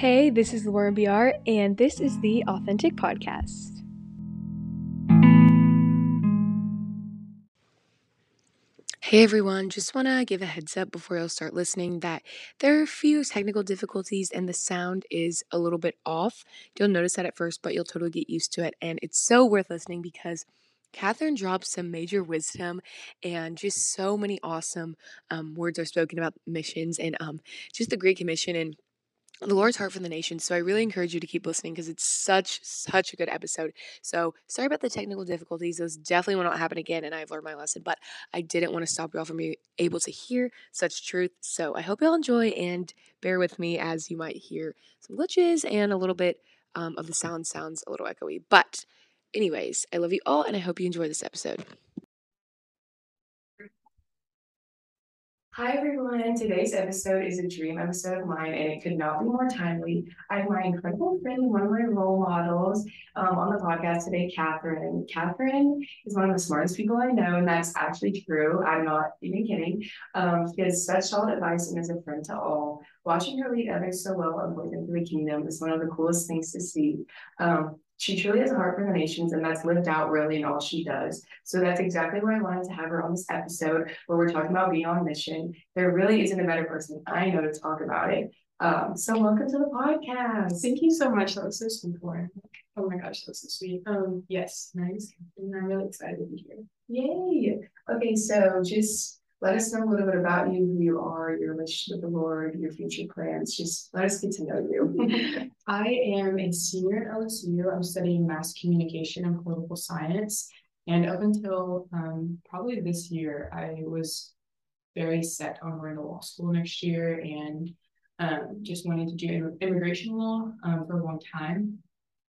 Hey, this is Laura BR, and this is the Authentic Podcast. Hey everyone, just want to give a heads up before you'll start listening that there are a few technical difficulties and the sound is a little bit off. You'll notice that at first, but you'll totally get used to it. And it's so worth listening because Katherine drops some major wisdom and just so many awesome um, words are spoken about missions and um, just the Great Commission and the Lord's heart for the nation. So I really encourage you to keep listening because it's such, such a good episode. So sorry about the technical difficulties. Those definitely will not happen again, and I've learned my lesson, but I didn't want to stop y'all from being able to hear such truth. So I hope y'all enjoy and bear with me as you might hear some glitches and a little bit um, of the sound sounds a little echoey. But, anyways, I love you all, and I hope you enjoy this episode. Hi everyone, today's episode is a dream episode of mine and it could not be more timely. I have my incredible friend, one of my role models um, on the podcast today, Katherine. Katherine is one of the smartest people I know and that's actually true. I'm not even kidding. Um, she has such solid advice and is a friend to all. Watching her lead others so well and point them to the kingdom is one of the coolest things to see. Um, she truly has a heart for the nations, and that's lived out really in all she does. So that's exactly why I wanted to have her on this episode where we're talking about being on mission. There really isn't a better person I know to talk about it. Um, so welcome to the podcast. Thank you so much. That was so sweet. Oh my gosh, that was so sweet. Um, yes, nice. And I'm really excited to be here. Yay. Okay, so just let us know a little bit about you, who you are, your relationship with the Lord, your future plans. Just let us get to know you. I am a senior at LSU. I'm studying mass communication and political science. And up until um, probably this year, I was very set on going to law school next year and um, just wanting to do immigration law um, for a long time.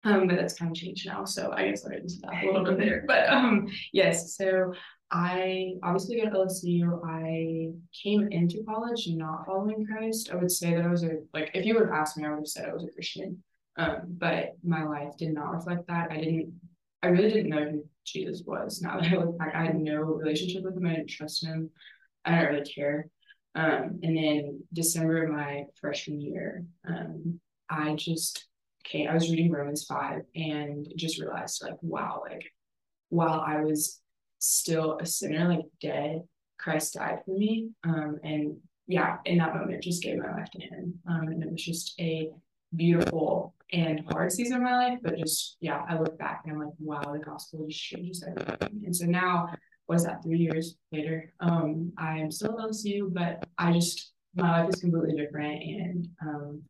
Um, but that's kind of changed now. So I guess I'll get into that a little bit there. But um, yes, so I obviously go to LSU. I came into college not following Christ. I would say that I was a like if you would have asked me, I would have said I was a Christian. Um, but my life did not reflect that. I didn't I really didn't know who Jesus was. Now that I look back, I had no relationship with him. I didn't trust him. I didn't really care. Um, and then December of my freshman year, um, I just came, I was reading Romans 5 and just realized like, wow, like while I was still a sinner, like dead, Christ died for me. Um, and yeah, in that moment, just gave my life to Him. Um, and it was just a beautiful and hard season of my life. But just yeah, I look back and I'm like, wow, the gospel just changes everything. And so now, what is that? Three years later, um, I'm still at LSU, but I just my life is completely different. And um,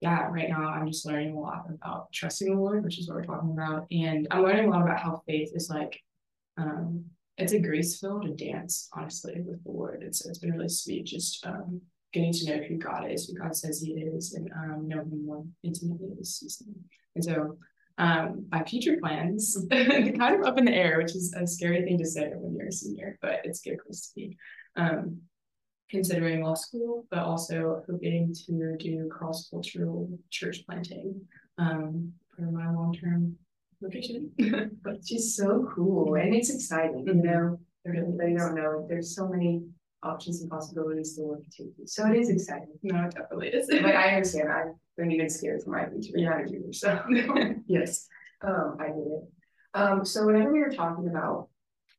yeah, right now I'm just learning a lot about trusting the Lord, which is what we're talking about. And I'm learning a lot about how faith is like um, it's a grace filled dance, honestly, with the Lord. It's it's been really sweet just um, getting to know who God is, who God says He is, and um, know Him more intimately this season. And so, um, my future plans kind of up in the air, which is a scary thing to say when you're a senior, but it's good to be. Um, considering law school, but also hoping to do cross cultural church planting um, for my long term but she's so cool and it's exciting, you know. They don't know. There's so many options and possibilities to look to. So it is exciting. No, it definitely is. but I understand. I've been even scared for my future manager. So yes, um, I get it. Um, so whenever we were talking about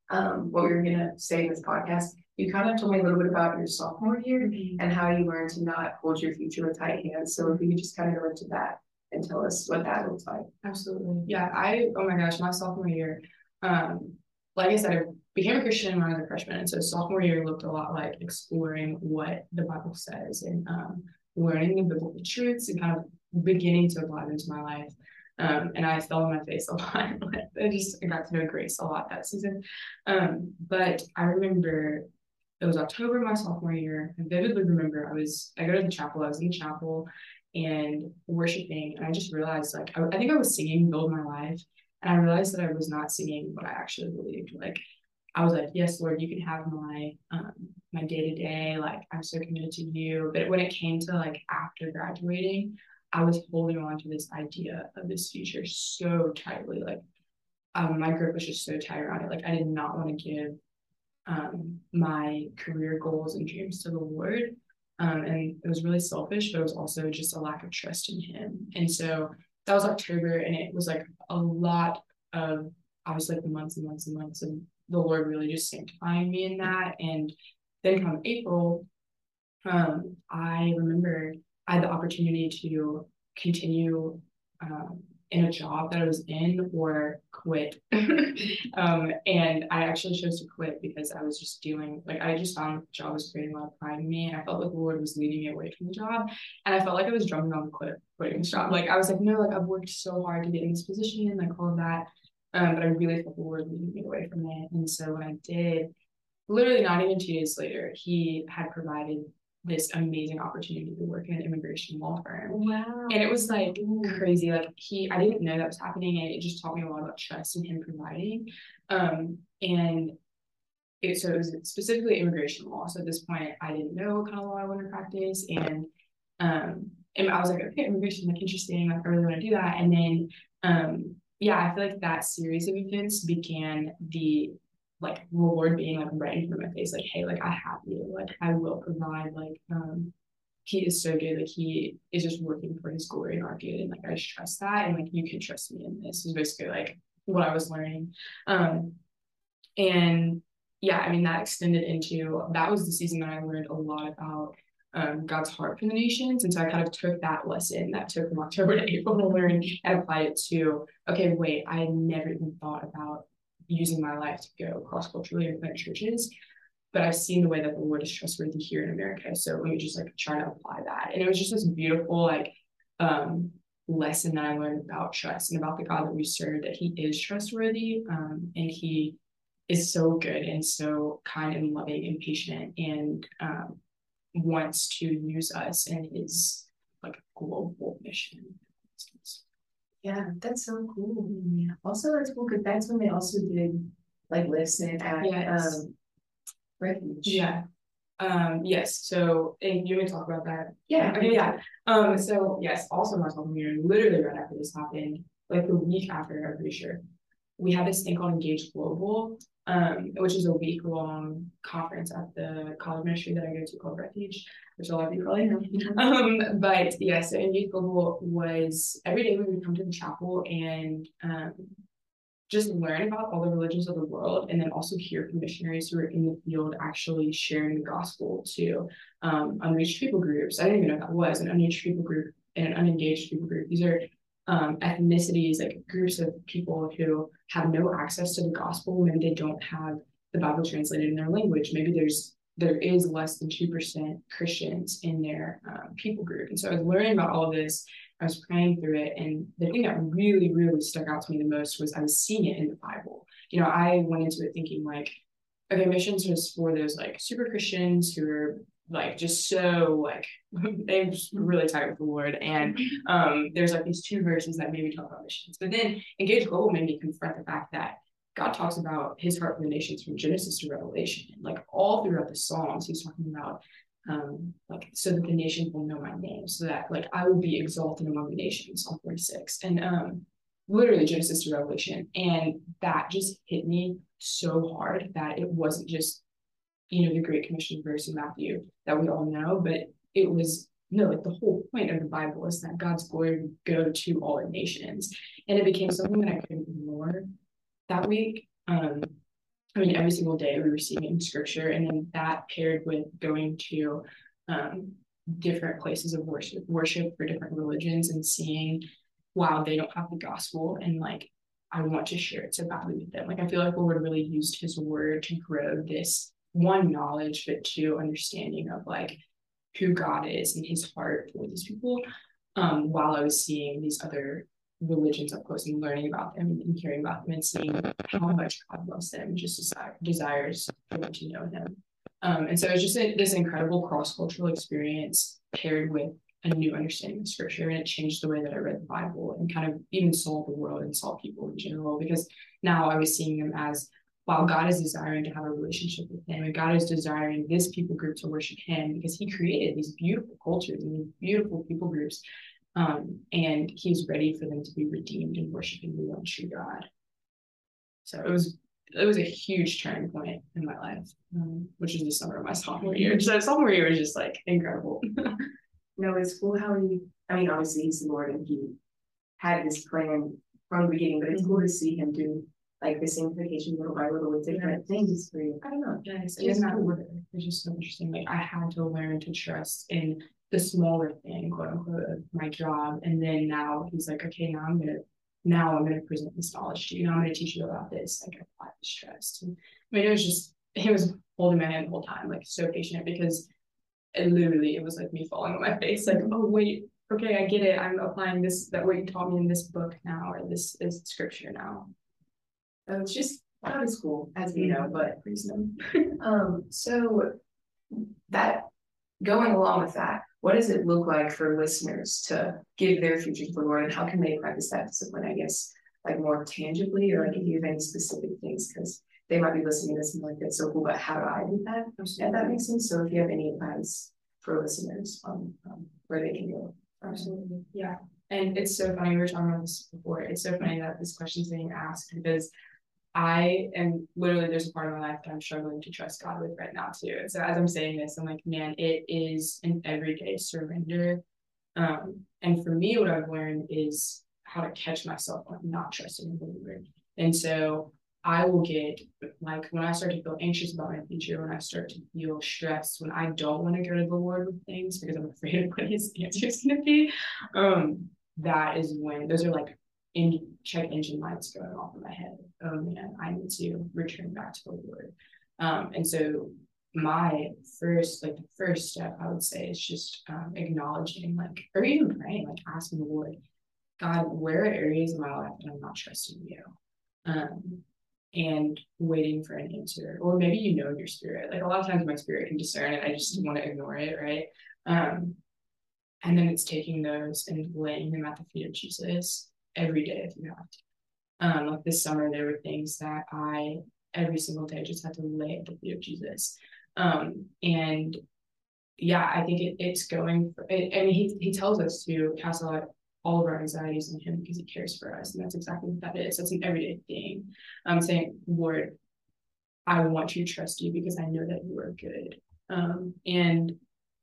um, what we were gonna say in this podcast, you kind of told me a little bit about your sophomore year mm-hmm. and how you learned to not hold your future with tight hands. So if you could just kind of go into that and tell us what that looks like. Absolutely. Yeah. I, oh my gosh, my sophomore year, um, like I said, I became a Christian when I was a freshman. And so sophomore year looked a lot like exploring what the Bible says and um, learning the biblical truths and kind of beginning to apply them to my life. Um, and I fell on my face a lot. I just I got to know grace a lot that season. Um, but I remember it was October my sophomore year. I vividly remember I was I go to the chapel. I was in the chapel and worshiping. And I just realized, like, I, I think I was singing Build My Life. And I realized that I was not singing what I actually believed. Like, I was like, yes, Lord, you can have my um, my day to day. Like, I'm so committed to you. But when it came to like after graduating, I was holding on to this idea of this future so tightly. Like, um, my grip was just so tight around it. Like, I did not want to give um, my career goals and dreams to the Lord Um, and it was really selfish, but it was also just a lack of trust in him. And so that was October, and it was like a lot of obviously like the months and months and months of the Lord really just sanctifying me in that. And then come April, um, I remember I had the opportunity to continue um, in a job that I was in or quit. um, and I actually chose to quit because I was just doing, like, I just found the job was creating a lot of pride in me. And I felt like the Lord was leading me away from the job. And I felt like I was drumming on the quit, quitting this job. Like, I was like, no, like, I've worked so hard to get in this position, like, all of that. Um, but I really felt the Lord leading me away from it. And so when I did, literally not even two days later, he had provided this amazing opportunity to work in an immigration law firm. Wow. And it was like crazy. Like he I didn't know that was happening and it just taught me a lot about trust and him providing. Um and it so it was specifically immigration law. So at this point I didn't know what kind of law I wanted to practice and um and I was like, okay, immigration like interesting, like I really want to do that. And then um yeah, I feel like that series of events began the like reward being like right in front of my face, like, hey, like I have you, like I will provide, like um he is so good, like he is just working for his glory and our good, and like I trust that, and like you can trust me in this is basically like what I was learning. Um and yeah, I mean that extended into that was the season that I learned a lot about um, God's heart for the nations. And so I kind of took that lesson that took from October to April to learn and applied it to, okay, wait, I never even thought about using my life to go cross culturally and plant churches. But I've seen the way that the Lord is trustworthy here in America. So let me just like try to apply that. And it was just this beautiful, like, um, lesson that I learned about trust and about the God that we serve, that He is trustworthy um, and He is so good and so kind and loving and patient and um, wants to use us in His like global mission. Yeah, that's so cool. Also, that's cool because that's when they also did like listen at Yes. um refuge. Yeah. Um, yes, so and you to talk about that? Yeah. Okay, yeah. Um, so yes, also my sophomore year, literally right after this happened, like the week after, I'm pretty sure, we had this thing called Engage Global, um, which is a week long conference at the college ministry that I go to called Refuge, which a lot of you probably know. Um, but yeah, so Engage Global was every day we would come to the chapel and um just learn about all the religions of the world and then also hear from missionaries who are in the field actually sharing the gospel to um, unreached people groups. I didn't even know what that was an unreached people group and an unengaged people group. These are um, ethnicities, like groups of people who have no access to the gospel. Maybe they don't have the Bible translated in their language. Maybe there's there is less than two percent Christians in their um, people group. And so I was learning about all of this I was praying through it, and the thing that really, really stuck out to me the most was I was seeing it in the Bible. You know, I went into it thinking like, okay, missions was for those like super Christians who are like just so like they're just really tight with the Lord. And um, there's like these two verses that maybe talk about missions, but then Engage Global made me confront the fact that God talks about His heart for the nations from Genesis to Revelation, and like all throughout the Psalms, He's talking about um, like so that the nations will know my name, so that like I will be exalted among the nations, Psalm 46. And um literally Genesis to Revelation. And that just hit me so hard that it wasn't just, you know, the Great Commission verse in Matthew that we all know, but it was no, like the whole point of the Bible is that God's glory would go to all nations. And it became something that I couldn't ignore that week. Um, I mean, every single day we were seeing scripture, and then that paired with going to um, different places of worship, worship for different religions, and seeing, wow, they don't have the gospel, and like I want to share it so badly with them. Like I feel like the Lord really used His word to grow this one knowledge, but two understanding of like who God is and His heart for these people. Um, while I was seeing these other religions up close and learning about them and hearing about them and seeing how much God loves them just desire, desires for them to know Him. Um, and so it's just a, this incredible cross cultural experience paired with a new understanding of Scripture, and it changed the way that I read the Bible and kind of even saw the world and saw people in general. Because now I was seeing them as while God is desiring to have a relationship with Him, and God is desiring this people group to worship Him because He created these beautiful cultures and these beautiful people groups um, and he's ready for them to be redeemed and worshiping the one true God. So it was it was a huge turning point in my life, um, which is the summer of my sophomore year. So sophomore year was just like incredible. no, it's cool how he. I mean, obviously he's the Lord and he had this plan from the beginning, but it's cool to see him do like the sanctification little by little with different things for you. I don't know. Yes, it doesn't matter. It's just so interesting. Like I had to learn to trust in the smaller thing, quote unquote, of my job. And then now he's like, okay, now I'm gonna now I'm gonna present this knowledge to you. Now I'm gonna teach you about this. Like apply this trust. And, I mean, it was just he was holding my hand the whole time, like so patient because it literally it was like me falling on my face, like, oh wait, okay, I get it. I'm applying this that what you taught me in this book now, or this is scripture now. So it's just not as cool as we know, but reason. um, so that going along with that, what does it look like for listeners to give their future to the Lord and how can they practice that discipline, I guess, like more tangibly or like if you have any specific things because they might be listening to this and like that's so cool, but how do I do that? Yeah, that makes sense. So if you have any advice for listeners on um, where they can go. Absolutely. Yeah. And it's so funny, we were talking about this before. It's so funny that this question is being asked because I am literally there's a part of my life that I'm struggling to trust God with right now too. so as I'm saying this, I'm like, man, it is an everyday surrender. Um, and for me, what I've learned is how to catch myself on not trusting the Lord. And so I will get like when I start to feel anxious about my future, when I start to feel stressed, when I don't want to go to the Lord with things because I'm afraid of what his answer is to be. Um, that is when those are like in check engine lights going off in my head. Oh man, I need to return back to the Lord. Um, and so my first, like the first step, I would say, is just um, acknowledging, like, or even praying, like asking the Lord, God, where are areas of my life that I'm not trusting you? Um, and waiting for an answer. Or maybe you know your spirit. Like a lot of times my spirit can discern it. I just want to ignore it, right? Um, and then it's taking those and laying them at the feet of Jesus every day if you have to. Um, like this summer, there were things that I every single day just had to lay at the feet of Jesus. Um, and yeah, I think it, it's going for, it, mean, he, he tells us to cast out all of our anxieties on him because he cares for us. And that's exactly what that is. That's an everyday thing. I'm saying, Lord, I want to trust you because I know that you are good. Um, and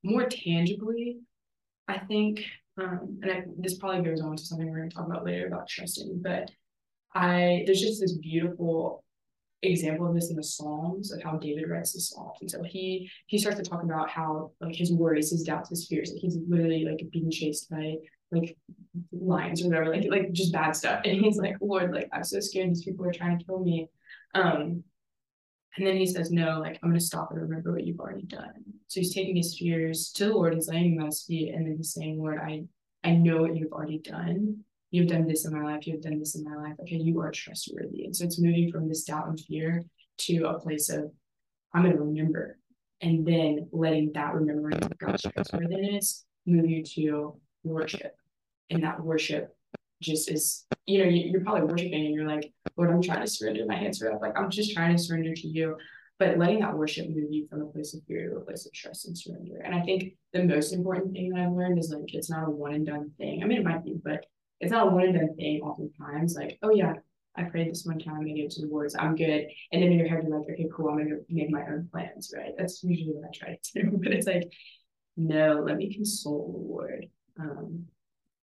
more tangibly, I think um, and I, this probably goes on to something we're going to talk about later about trusting, but I there's just this beautiful example of this in the Psalms of how David writes the Psalms. And so he he starts to talk about how like his worries, his doubts, his fears, like he's literally like being chased by like lions or whatever, like like just bad stuff. And he's like, Lord, like I'm so scared these people are trying to kill me. Um, and then he says, No, like I'm gonna stop and remember what you've already done. So he's taking his fears to the Lord, he's laying them at his feet, and then he's saying, Lord, I I know what you've already done. You've done this in my life, you've done this in my life. Okay, you are trustworthy. And so it's moving from this doubt and fear to a place of I'm gonna remember. And then letting that remembering of God's trustworthiness move you to worship. And that worship just is, you know, you're probably worshiping and you're like, Lord, I'm trying to surrender. My are up. Like, I'm just trying to surrender to you. But letting that worship move you from a place of fear to a place of trust and surrender. And I think the most important thing that I've learned is like, it's not a one and done thing. I mean, it might be, but it's not a one and done thing oftentimes. Like, oh, yeah, I prayed this one time, I'm gonna get to the words, I'm good. And then in your head, you're like, okay, cool, I'm gonna make my own plans, right? That's usually what I try to do. But it's like, no, let me consult the Lord. Um,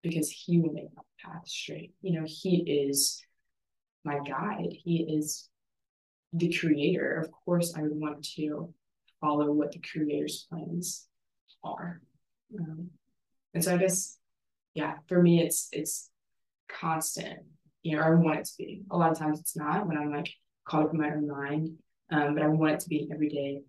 because he will make my path straight. You know, he is my guide. He is the creator. Of course, I would want to follow what the creator's plans are. Um, and so I guess, yeah, for me, it's it's constant. You know, I want it to be. A lot of times it's not when I'm like caught up in my own mind. Um, but I want it to be every day.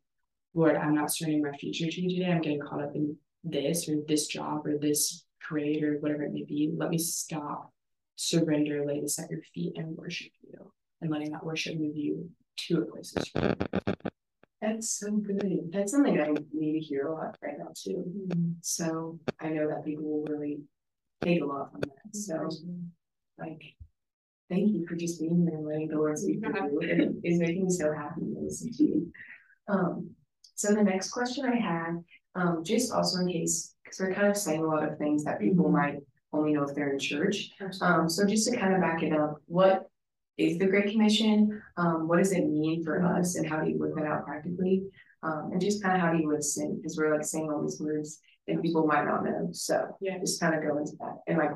Lord, I'm not surrendering my future to you today. I'm getting caught up in this or this job or this creator, whatever it may be, let me stop, surrender, lay this at your feet, and worship you, and letting that worship move you to a place of surrender. That's so good. That's something I need to hear a lot right now too. Mm-hmm. So I know that people will really take a lot from that. So mm-hmm. like thank you for just being there and letting the Lord speak to you. It is making me so happy to listen to you. Um, so the next question I had, um, just also in case because we're kind of saying a lot of things that people mm-hmm. might only know if they're in church. Um, so just to kind of back it up, what is the Great Commission? Um, what does it mean for us and how do you live that out practically? Um, and just kind of how do you listen? Because we're like saying all these words and people might not know. So Yeah. just kind of go into that and like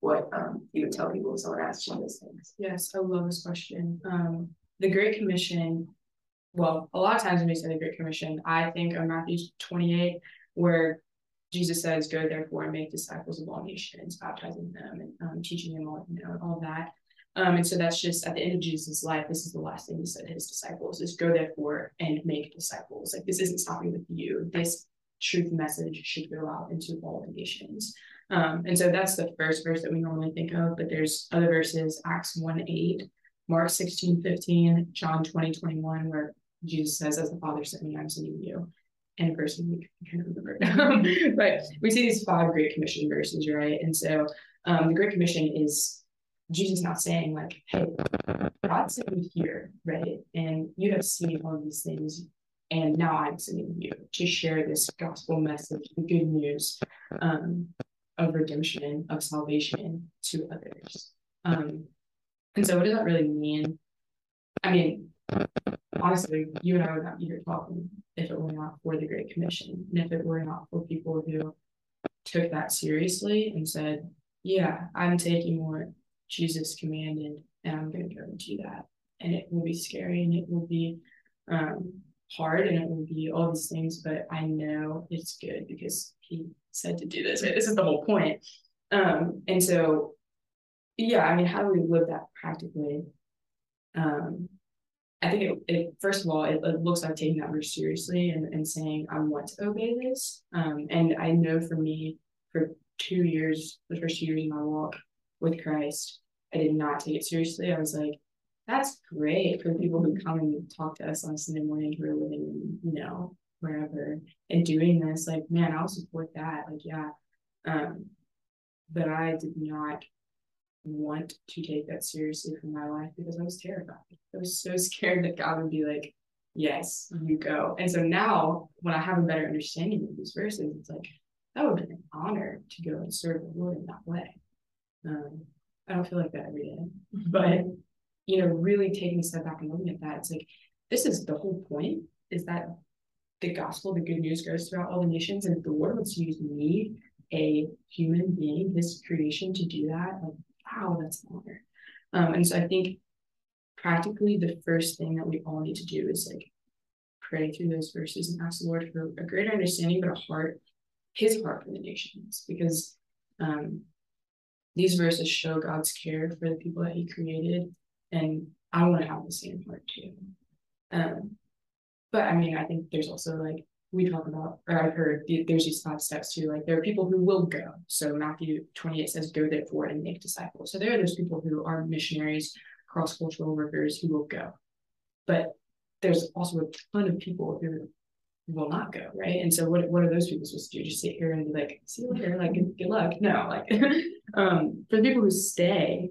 what um you would tell people if someone asked you those things. Yes, I love this question. Um, the Great Commission, well, a lot of times when we say the Great Commission, I think of Matthew 28, where Jesus says, Go therefore and make disciples of all nations, baptizing them and um, teaching them all, you know, all that. Um, and so that's just at the end of Jesus' life, this is the last thing he said to his disciples is go therefore and make disciples. Like this isn't stopping with you. This truth message should go out into all the nations. Um, and so that's the first verse that we normally think of, but there's other verses, Acts 1 8, Mark 16 15, John 20 21, where Jesus says, As the Father sent me, I'm sending you. And verse we kind of remember. but we see these five Great Commission verses, right? And so um, the Great Commission is Jesus not saying, like, hey, God sent me here, right? And you have seen all these things, and now I'm sending you to share this gospel message, the good news um, of redemption, of salvation to others. Um, and so, what does that really mean? I mean, honestly, you and I would not be here talking if it were not for the Great Commission, and if it were not for people who took that seriously and said, Yeah, I'm taking what Jesus commanded, and I'm going to go and do that. And it will be scary and it will be um, hard and it will be all these things, but I know it's good because he said to do this. This is the whole point. Um, and so, yeah, I mean, how do we live that practically? Um, I think it, it first of all, it, it, looks like taking that very seriously and, and saying, I want to obey this. Um, and I know for me, for two years, the first two years of my walk with Christ, I did not take it seriously. I was like, that's great for people who come and talk to us on Sunday morning who are living in, you know, wherever and doing this. Like, man, I'll support that. Like, yeah. Um, but I did not want to take that seriously for my life because I was terrified. I was so scared that God would be like, yes, you go. And so now when I have a better understanding of these verses, it's like, that would be an honor to go and serve the Lord in that way. Um, I don't feel like that every day, but you know, really taking a step back and looking at that, it's like this is the whole point is that the gospel, the good news goes throughout all the nations, and if the Lord wants to use me, a human being, His creation, to do that, like wow, that's an honor. Um, and so I think practically the first thing that we all need to do is like pray through those verses and ask the Lord for a greater understanding, but a heart, His heart for the nations, because um, these verses show God's care for the people that He created, and I want to have the same heart too. Um, but I mean, I think there's also like we talk about, or I've heard there's these five steps too. Like there are people who will go. So Matthew 28 says, "Go therefore and make disciples." So there are those people who are missionaries, cross cultural workers who will go, but there's also a ton of people who will not go, right? And so what what are those people supposed to do? Just sit here and be like, see you later, like good, good luck. No, like um for the people who stay,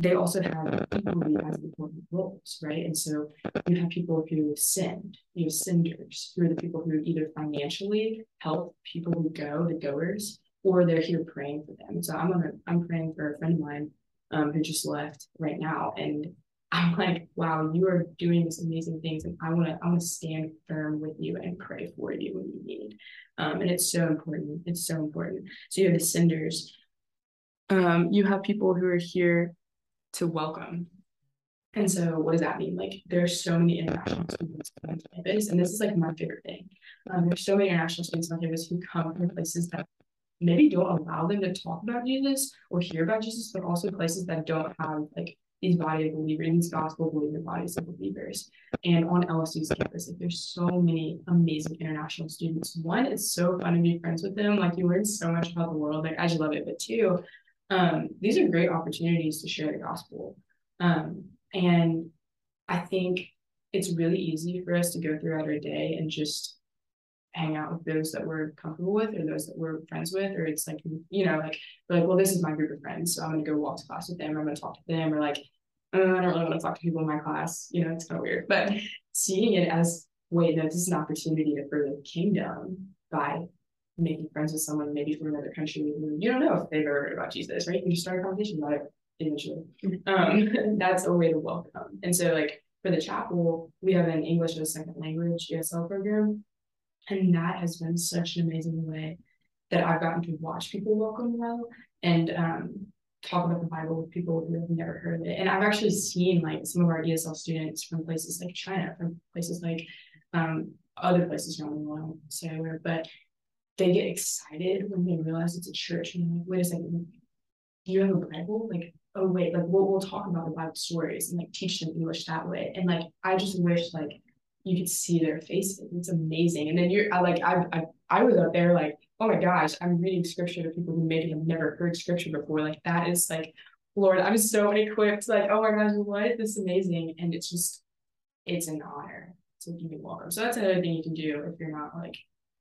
they also have equally as important roles, right? And so you have people who send, you have senders, who are the people who either financially help people who go, the goers, or they're here praying for them. So I'm on I'm praying for a friend of mine um, who just left right now, and I'm like, wow, you are doing these amazing things, and I want to I want to stand firm with you and pray for you when you need. Um, and it's so important. It's so important. So you have the senders. Um, you have people who are here to welcome. And so, what does that mean? Like, there's so many international students on campus, and this is like my favorite thing. Um, there's so many international students on campus who come from places that maybe don't allow them to talk about Jesus or hear about Jesus, but also places that don't have like these body of believers, these gospel believing bodies of believers. And on LSU's campus, like there's so many amazing international students. One, it's so fun to be friends with them. Like you learn so much about the world. Like I just love it. But two, um, these are great opportunities to share the gospel. Um, and I think it's really easy for us to go throughout our day and just hang out with those that we're comfortable with or those that we're friends with, or it's like, you know, like, like, well, this is my group of friends, so I'm gonna go walk to class with them, or I'm gonna talk to them, or like, uh, I don't really want to talk to people in my class, you know, it's kind of weird. But seeing it as, wait, no, this is an opportunity to further the kingdom by making friends with someone maybe from another country who you don't know if they've ever heard about Jesus, right? You can just start a conversation about it. eventually. Um, that's a way to welcome. And so, like for the chapel, we have an English as a second language ESL program, and that has been such an amazing way that I've gotten to watch people welcome well and um, talk about the Bible with people who have never heard of it. And I've actually seen like some of our ESL students from places like China, from places like um, other places around the world, say but they get excited when they realize it's a church and they're like, wait a second, do you have a Bible? Like, oh wait, like we'll, we'll talk about the Bible stories and like teach them English that way. And like I just wish like you could see their faces. It's amazing. And then you're I, like I, I I was up there like, oh my gosh, I'm reading scripture to people who maybe have never heard scripture before. Like that is like, Lord, I'm so equipped. Like, oh my gosh, what? This is amazing. And it's just it's an honor to be welcome. So that's another thing you can do if you're not like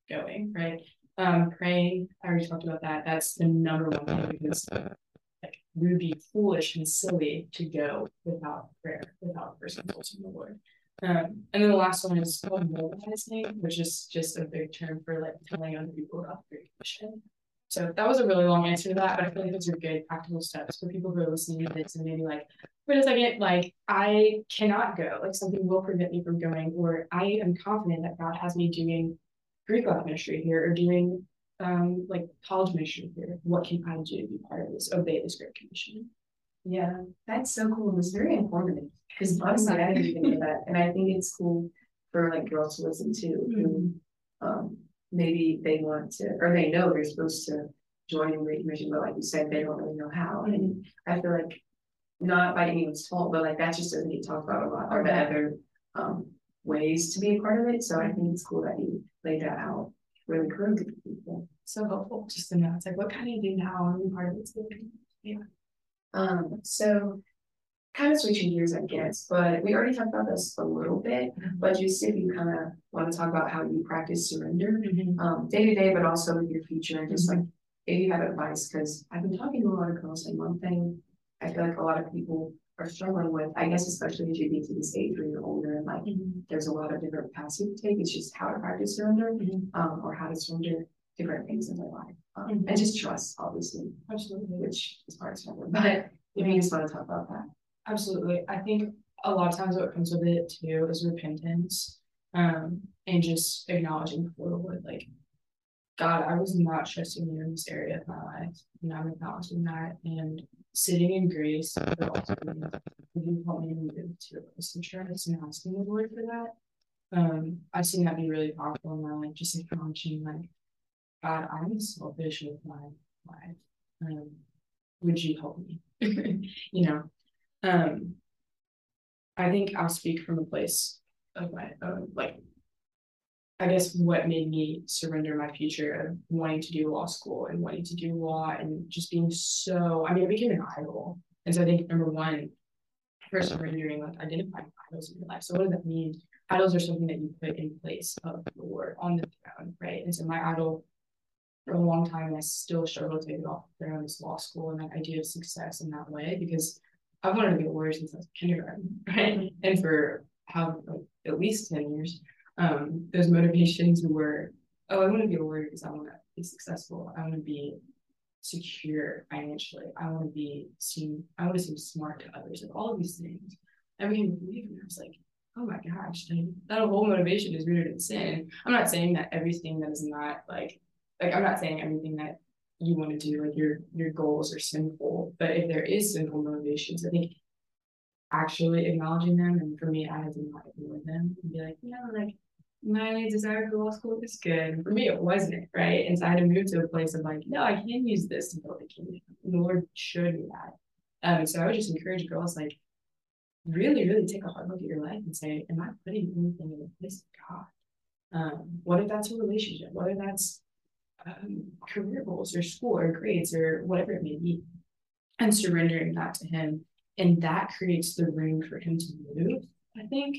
going, right? Um, praying, I already talked about that. That's the number one thing because like we would be foolish and silly to go without prayer, without first consulting the Lord. Um, and then the last one is called mobilizing, which is just a big term for like telling other people about the Commission. So that was a really long answer to that, but I feel like those are good practical steps for people who are listening to this and maybe like, wait a second, like I cannot go, like something will prevent me from going, or I am confident that God has me doing Greek life ministry here or doing um, like college ministry here. What can I do to be part of this, obey this Great Commission? Yeah, that's so cool. And it's very informative because honestly, I didn't even know that, and I think it's cool for like girls to listen to who mm-hmm. um, maybe they want to or they know they're supposed to join in Great Commission, but like you said, they don't really know how. Mm-hmm. And I feel like not by anyone's fault, but like that just doesn't get talked about a lot. Or the other um, ways to be a part of it. So I think it's cool that you laid that out really clearly to people. So helpful just to know. It's like, what can you do now and part of it? Yeah. Um, so kind of switching gears, I guess, but we already talked about this a little bit, mm-hmm. but just if you kind of want to talk about how you practice surrender mm-hmm. um, day to day, but also with your future and just mm-hmm. like if you have advice, because I've been talking to a lot of girls and one thing I feel like a lot of people are struggling with, I guess, especially as you get to this age where you're older and like mm-hmm. there's a lot of different paths you can take. It's just how to practice surrender mm-hmm. um, or how to surrender different things in their life. Um, mm-hmm. And just trust, obviously, absolutely, which is part of remember. But if you just want to talk about that. Absolutely. I think a lot of times what comes with it too is repentance um, and just acknowledging before the Lord, like, God, I was not trusting you in this area of my life. And I'm acknowledging that and sitting in grace, but also you help me move to of and asking the Lord for that. Um, I've seen that be really powerful in my life, just acknowledging like, God, I'm selfish with my life. Um, would you help me? you know, um, I think I'll speak from a place of my own, like, I guess what made me surrender my future of wanting to do law school and wanting to do law and just being so, I mean, I became an idol. And so I think number one, for surrendering, like identifying idols in your life. So what does that mean? Idols are something that you put in place of the Lord on the throne, right? And so my idol for a long time, and I still struggle to it off the throne is law school and that idea of success in that way because I've wanted to be a lawyer since I was kindergarten, right? And for how like, at least 10 years, um, those motivations were, oh, I want to be a lawyer because I want to be successful. I want to be secure financially. I want to be seen, I want to seem smart to others, like all of these things. I became a believer and I was like, oh my gosh, that whole motivation is rooted in sin. I'm not saying that everything that is not like, like I'm not saying everything that you want to do, like your your goals are sinful. But if there is sinful motivations, I think actually acknowledging them, and for me, I had to not ignore them and be like, you know, like my desire for law school is good. For me, it wasn't, right? And so I had to move to a place of like, no, I can use this to build a kingdom. The Lord showed me that. Um, so I would just encourage girls like really, really take a hard look at your life and say, Am I putting anything in the of God? Um, what if that's a relationship? What if that's um, career goals or school or grades or whatever it may be, and surrendering that to Him. And that creates the room for Him to move, I think.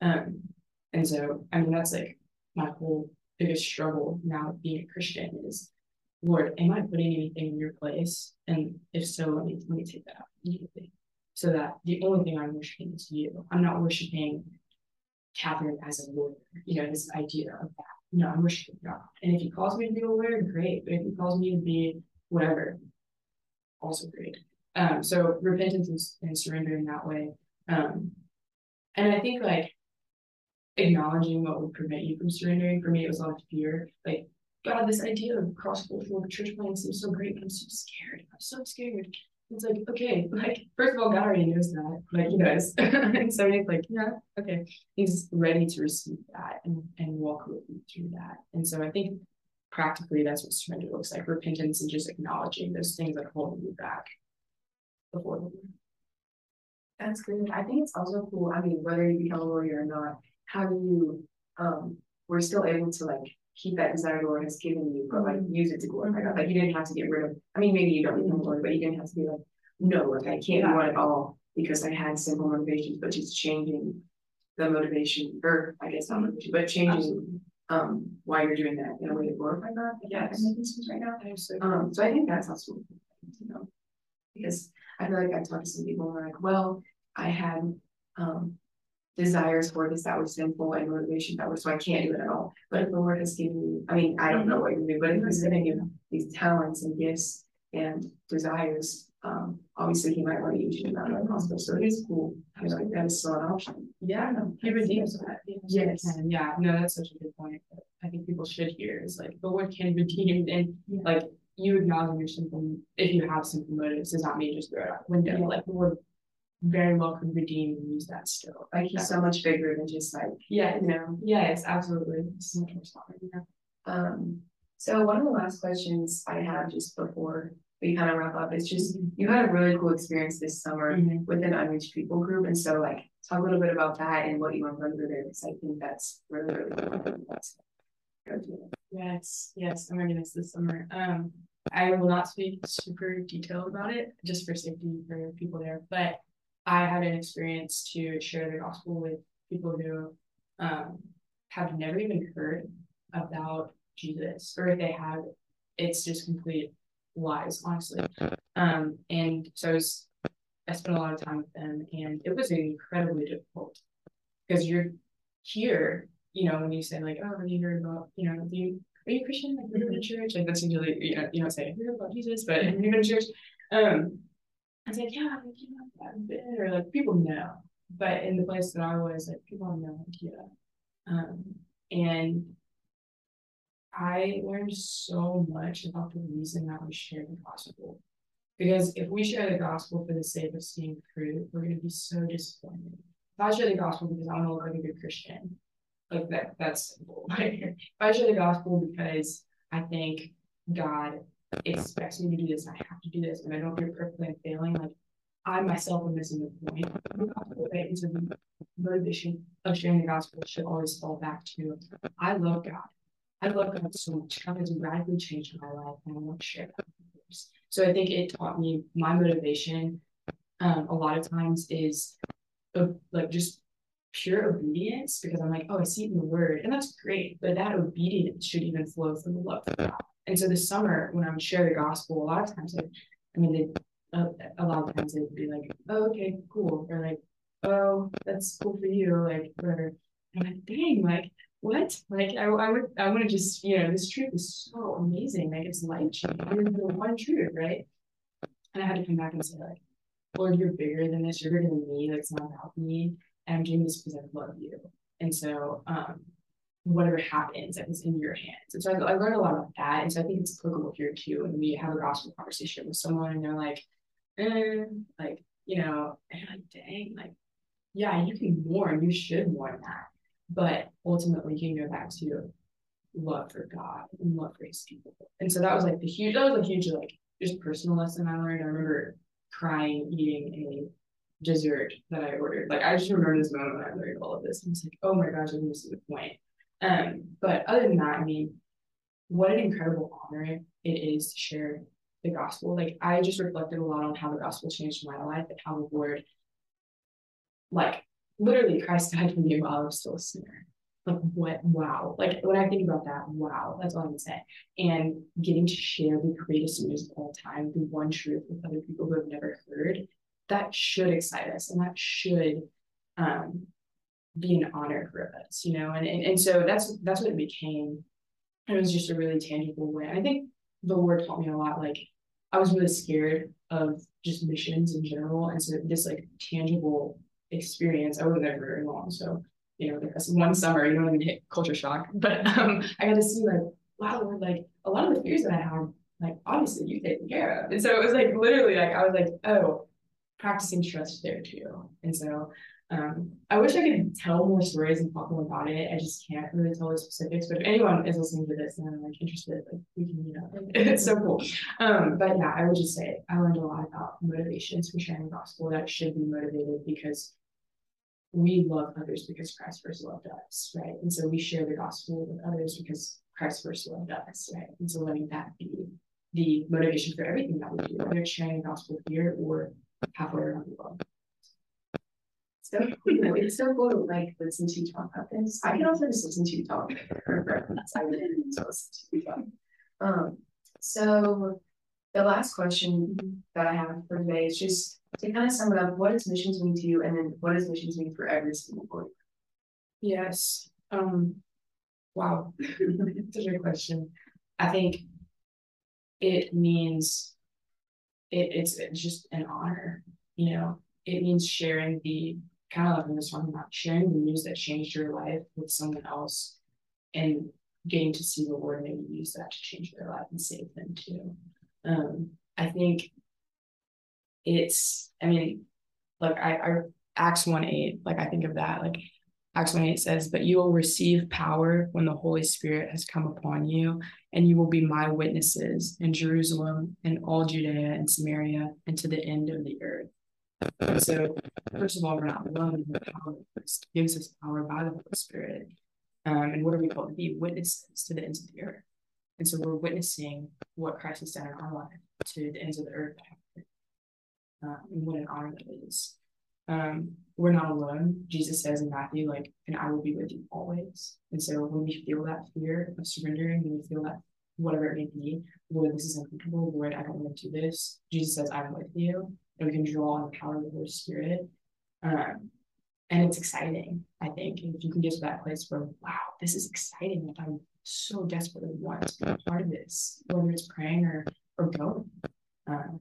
Um, and so, I mean, that's like my whole biggest struggle now being a Christian is, Lord, am I putting anything in your place? And if so, let me, let me take that out immediately. So that the only thing I'm worshiping is you. I'm not worshiping Katherine as a lawyer, you know, this idea of that no, I'm worshiping God. And if he calls me to be a lawyer, great. But if he calls me to be whatever, also great. Um, so repentance is, and surrendering that way. Um, and I think like acknowledging what would prevent you from surrendering. For me, it was a lot of fear. Like, God, this idea of cross cultural church planting seems so great. I'm so scared. I'm so scared. It's like, okay, like, first of all, God already knows that. Like, he does. and so he's like, yeah, okay. He's ready to receive that and, and walk with you through that. And so I think practically that's what surrender looks like repentance and just acknowledging those things that are holding you back before Lord. That's good. I think it's also cool. I mean, whether you become a lawyer or not, how do you um we're still able to like keep that desire the Lord has given you, but like use it to glorify God. Like you didn't have to get rid of I mean maybe you don't become a lawyer, but you didn't have to be like, no, like I can't do it all because I had simple motivations, but just changing the motivation or I guess not motivation, but changing Absolutely. um why you're doing that in a way to glorify God. Yeah, I'm making sense right now. Um so I think that's also you know because I feel like I've talked to some people and who are like, well, I had um desires for this that were sinful and motivation that were so I can't do it at all. But if the Lord has given you, I mean, I don't know what you do, but if He's given you these talents and gifts and desires, um, obviously He might want to use you in that way possible. So it is cool. I like that is still an option. Yeah, He redeems that. Yes. And yeah, no, that's such a good point. I think people should hear is like the Lord can redeem and yeah. like you acknowledging your simple if you have simple motives does not mean just throw it out the window. Yeah. Like the Lord very well could redeem and use that still. Like he's so much bigger than just like yeah, you know. Yes, absolutely. So much more solid. Um so one of the last questions I have just before we kind of wrap up is just mm-hmm. you had a really cool experience this summer mm-hmm. with an unreached people group. And so like talk a little bit about that and what you want to there because I think that's really, really cool. Yes, yes, I'm ready this this summer. Um I will not speak super detailed about it just for safety for people there, but I had an experience to share the gospel with people who um, have never even heard about Jesus, or if they have, it's just complete lies, honestly. Um, and so I, was, I spent a lot of time with them, and it was incredibly difficult because you're here, you know, when you say like, "Oh, have you heard about, you know, are you Christian? Like, you go to church?" Like that's usually you know, you don't say, "Have you heard about Jesus?" But you go to church. Um, I was like, yeah, like, you know, I've been, or like people know. But in the place that I was, like people no idea. Um, and I learned so much about the reason that we share the gospel. Because if we share the gospel for the sake of seeing fruit, we're going to be so disappointed. If I share the gospel because I want to look like a good Christian, like that, that's simple. if I share the gospel because I think God expects me to do this, I have to do this, and I don't do it perfectly and failing, like I myself am missing the point of the gospel, right? And so the motivation of sharing the gospel should always fall back to I love God. I love God so much. God has radically changed my life, and I want to share that with others. So I think it taught me my motivation um, a lot of times is uh, like just pure obedience because I'm like, oh, I see it in the word, and that's great. But that obedience should even flow from the love of God. And so this summer, when I would share the gospel, a lot of times, I, I mean, they, a, a lot of times they'd be like, oh, okay, cool. Or like, oh, that's cool for you. Like. And I'm like, dang, like, what? Like, I, I would, I want to just, you know, this truth is so amazing. Like, it's life changing. the one truth, right? And I had to come back and say, like, Lord, you're bigger than this. You're bigger than me. Like, it's not about me. And I'm doing this because I love you. And so, um, whatever happens that was in your hands. And so I, I learned a lot about that. And so I think it's applicable here too. When we have a gospel conversation with someone and they're like, eh, like, you know, and you're like, dang, like, yeah, you can mourn, you should mourn that. But ultimately you can go back to love for God and love for his people. And so that was like the huge that was a huge like just personal lesson I learned. I remember crying eating a dessert that I ordered. Like I just remember this moment when I learned all of this. I was like, oh my gosh, I'm missing the point. Um, but other than that, I mean, what an incredible honor it is to share the gospel. Like I just reflected a lot on how the gospel changed my life and how the Lord, like literally Christ died for me while I was still a sinner. Like what wow. Like when I think about that, wow, that's all I can say. And getting to share the greatest news of all time, the one truth with other people who have never heard, that should excite us and that should um be an honor for us, you know, and, and and so that's that's what it became. It was just a really tangible way. I think the Lord taught me a lot. Like I was really scared of just missions in general. And so this like tangible experience, I wasn't there very long. So, you know, like one summer, you don't even hit culture shock. But um I got to see like, wow, like a lot of the fears that I had, like obviously you taken care of. And so it was like literally like I was like, oh, practicing trust there too. And so um, I wish I could tell more stories and talk more about it. I just can't really tell the specifics. But if anyone is listening to this and I'm like interested, like we can, you know, it's so cool. Um, but yeah, I would just say I learned a lot about motivations for sharing the gospel that should be motivated because we love others because Christ first loved us, right? And so we share the gospel with others because Christ first loved us, right? And so letting that be the motivation for everything that we do, whether sharing the gospel here or halfway around the world so cool. It's so cool to like listen to you talk about this. I can also just listen to you talk. I really to listen to you talk. Um, so the last question that I have for today is just to kind of sum it up, what does missions mean to you and then what does missions mean for every single boy? Yes. Um wow. That's a great question. I think it means it, it's just an honor, you know. It means sharing the kind of like in this one about sharing the news that changed your life with someone else and getting to see the Lord maybe use that to change their life and save them too. Um, I think it's, I mean, like I, I Acts 1 8, like I think of that, like Acts 1 8 says, But you will receive power when the Holy Spirit has come upon you, and you will be my witnesses in Jerusalem and all Judea and Samaria and to the end of the earth. And so, first of all, we're not alone. The power gives us power by the Holy Spirit. Um, and what are we called to be? Witnesses to the ends of the earth. And so we're witnessing what Christ has done in our life to the ends of the earth. Uh, and what an honor that is. Um, we're not alone. Jesus says in Matthew, like, and I will be with you always. And so when we feel that fear of surrendering, when we feel that whatever it may be, Lord, this is uncomfortable, Lord, I don't want to do this. Jesus says, I'm with you and we can draw on the power of the Holy Spirit. Um, and it's exciting, I think. if you can get to that place where, wow, this is exciting. Like I'm so desperately want to be a part of this, whether it's praying or or going. Um,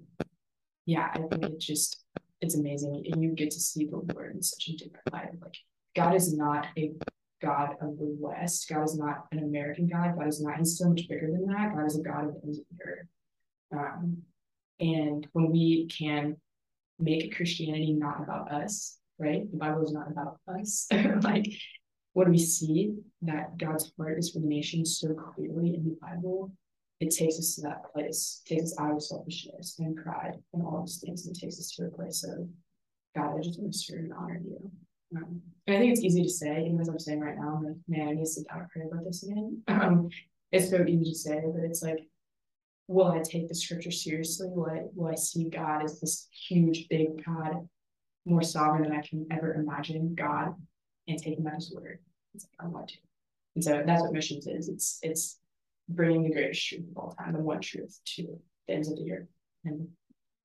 yeah, I think it just it's amazing. And you get to see the Lord in such a different light. Like God is not a God of the West. God is not an American God. God is not, he's so much bigger than that. God is a God of the earth. Um, and when we can make Christianity not about us, right? The Bible is not about us. like when we see that God's heart is for the nations so clearly in the Bible, it takes us to that place, takes us out of selfishness and pride and all those things, and takes us to a place of God, I just want to serve and honor you. Um, and I think it's easy to say, even as I'm saying right now, I'm like, man, I need to sit down and pray about this again. Um, it's so easy to say, but it's like will I take the scripture seriously? Will I, will I see God as this huge, big God, more sovereign than I can ever imagine God, and take him at his word? It's like, I want to. And so that's what missions is. It's it's bringing the greatest truth of all time, the one truth to the ends of the earth and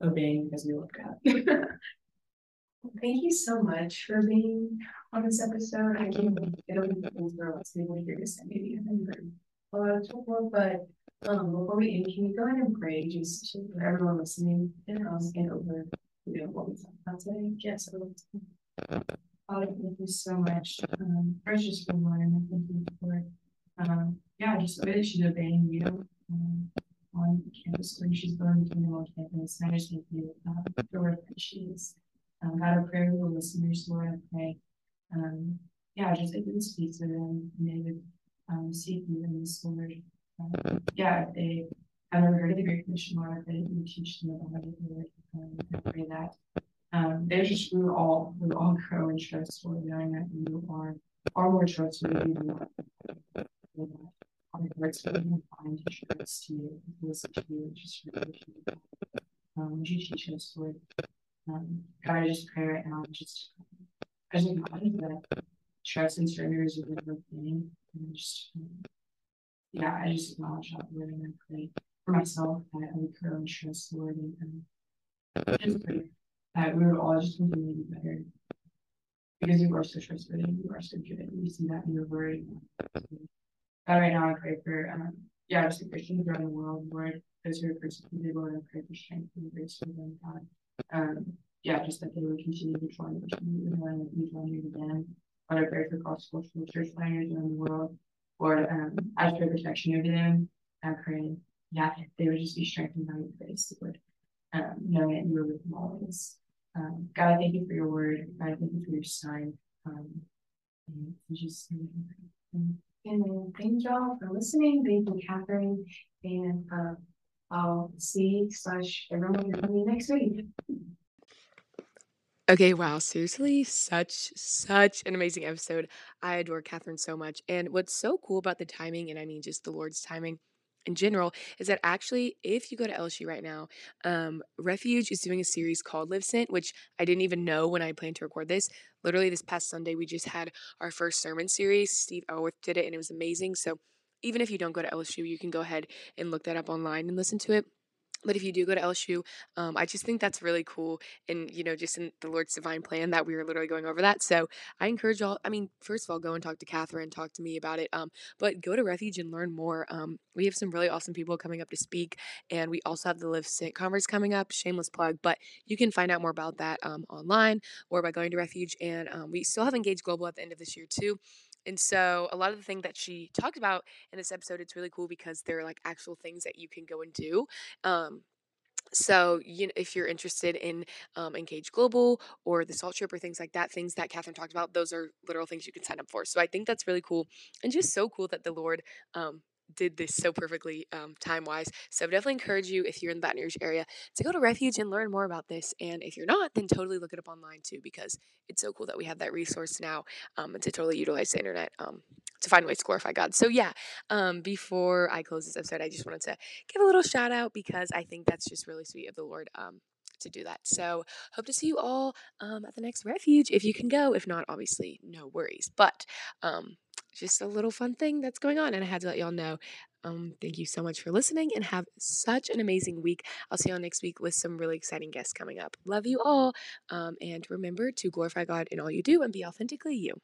obeying because we love God. Thank you so much for being on this episode. I can't it'll be things where lots of people hear this and maybe a lot of trouble, but um, before we end, can you go ahead and pray just for everyone listening and us and over you know, what we talked about today? Yes, Father, thank you so much. Um, first, just for Lauren, thank you for, um, yeah, just the way that she's obeying you um, on campus where she's going to be on campus. And I just thank you uh, for where she is. Um, God, I pray for the listeners, Lord, I pray. Um, yeah, just you would speak to them and they would um, seek you in this, Lord yeah, they have never heard of the Great Commission, Lord, that you teach them about it, um, pray that. Um, there's just we all we all grow in trust, Lord, knowing that you are far more trustworthy than what our hearts will find to trust you, to listen to you, just really um, would you teach us, Lord? Um, God, I just pray right now, just I just acknowledge that trust and surrender is a real thing, and just um, yeah, I just acknowledge that word and I pray for myself I would grow and trust Lord and, and just pray that we would all just continue to be better. Because you are so trustworthy, and you are so good. and We see that in your word. God, right now I pray for um, yeah, just the Christians around the world, Lord. those who are persecuted, Lord, I pray for strength and grace for them, God. Um, yeah, just that they would continue to join you, and you join you again. Lord, I pray for gospel church planners around the world. Lord, um, pray protection over them. I pray, yeah, they would just be strengthened by your grace, Lord. Um, knowing that you were with them always. Um, God, I thank you for your word. God, I thank you for your sign. Um, and just and thank y'all for listening. Thank you, Katherine. And uh, I'll see slash everyone next week. Okay, wow, seriously, such such an amazing episode. I adore Katherine so much. And what's so cool about the timing, and I mean just the Lord's timing in general, is that actually, if you go to LSU right now, um, Refuge is doing a series called Live Sent, which I didn't even know when I planned to record this. Literally, this past Sunday, we just had our first sermon series. Steve Elworth did it, and it was amazing. So, even if you don't go to LSU, you can go ahead and look that up online and listen to it. But if you do go to LSU, um, I just think that's really cool. And, you know, just in the Lord's divine plan that we were literally going over that. So I encourage y'all, I mean, first of all, go and talk to Katherine, talk to me about it. Um, but go to Refuge and learn more. Um, we have some really awesome people coming up to speak. And we also have the Live Sent conference coming up, shameless plug. But you can find out more about that um, online or by going to Refuge. And um, we still have Engage Global at the end of this year, too. And so a lot of the things that she talked about in this episode, it's really cool because they're like actual things that you can go and do. Um, so you know, if you're interested in um, engage global or the salt trip or things like that things that katherine talked about those are literal things you can sign up for so i think that's really cool and just so cool that the lord um, did this so perfectly um, time wise. So I definitely encourage you if you're in the Baton Rouge area to go to Refuge and learn more about this. And if you're not, then totally look it up online too because it's so cool that we have that resource now um, and to totally utilize the internet um, to find ways to glorify God. So yeah, um, before I close this episode, I just wanted to give a little shout out because I think that's just really sweet of the Lord um, to do that. So hope to see you all um, at the next refuge if you can go. If not, obviously, no worries. But um, just a little fun thing that's going on, and I had to let y'all know. Um, thank you so much for listening and have such an amazing week. I'll see y'all next week with some really exciting guests coming up. Love you all. Um, and remember to glorify God in all you do and be authentically you.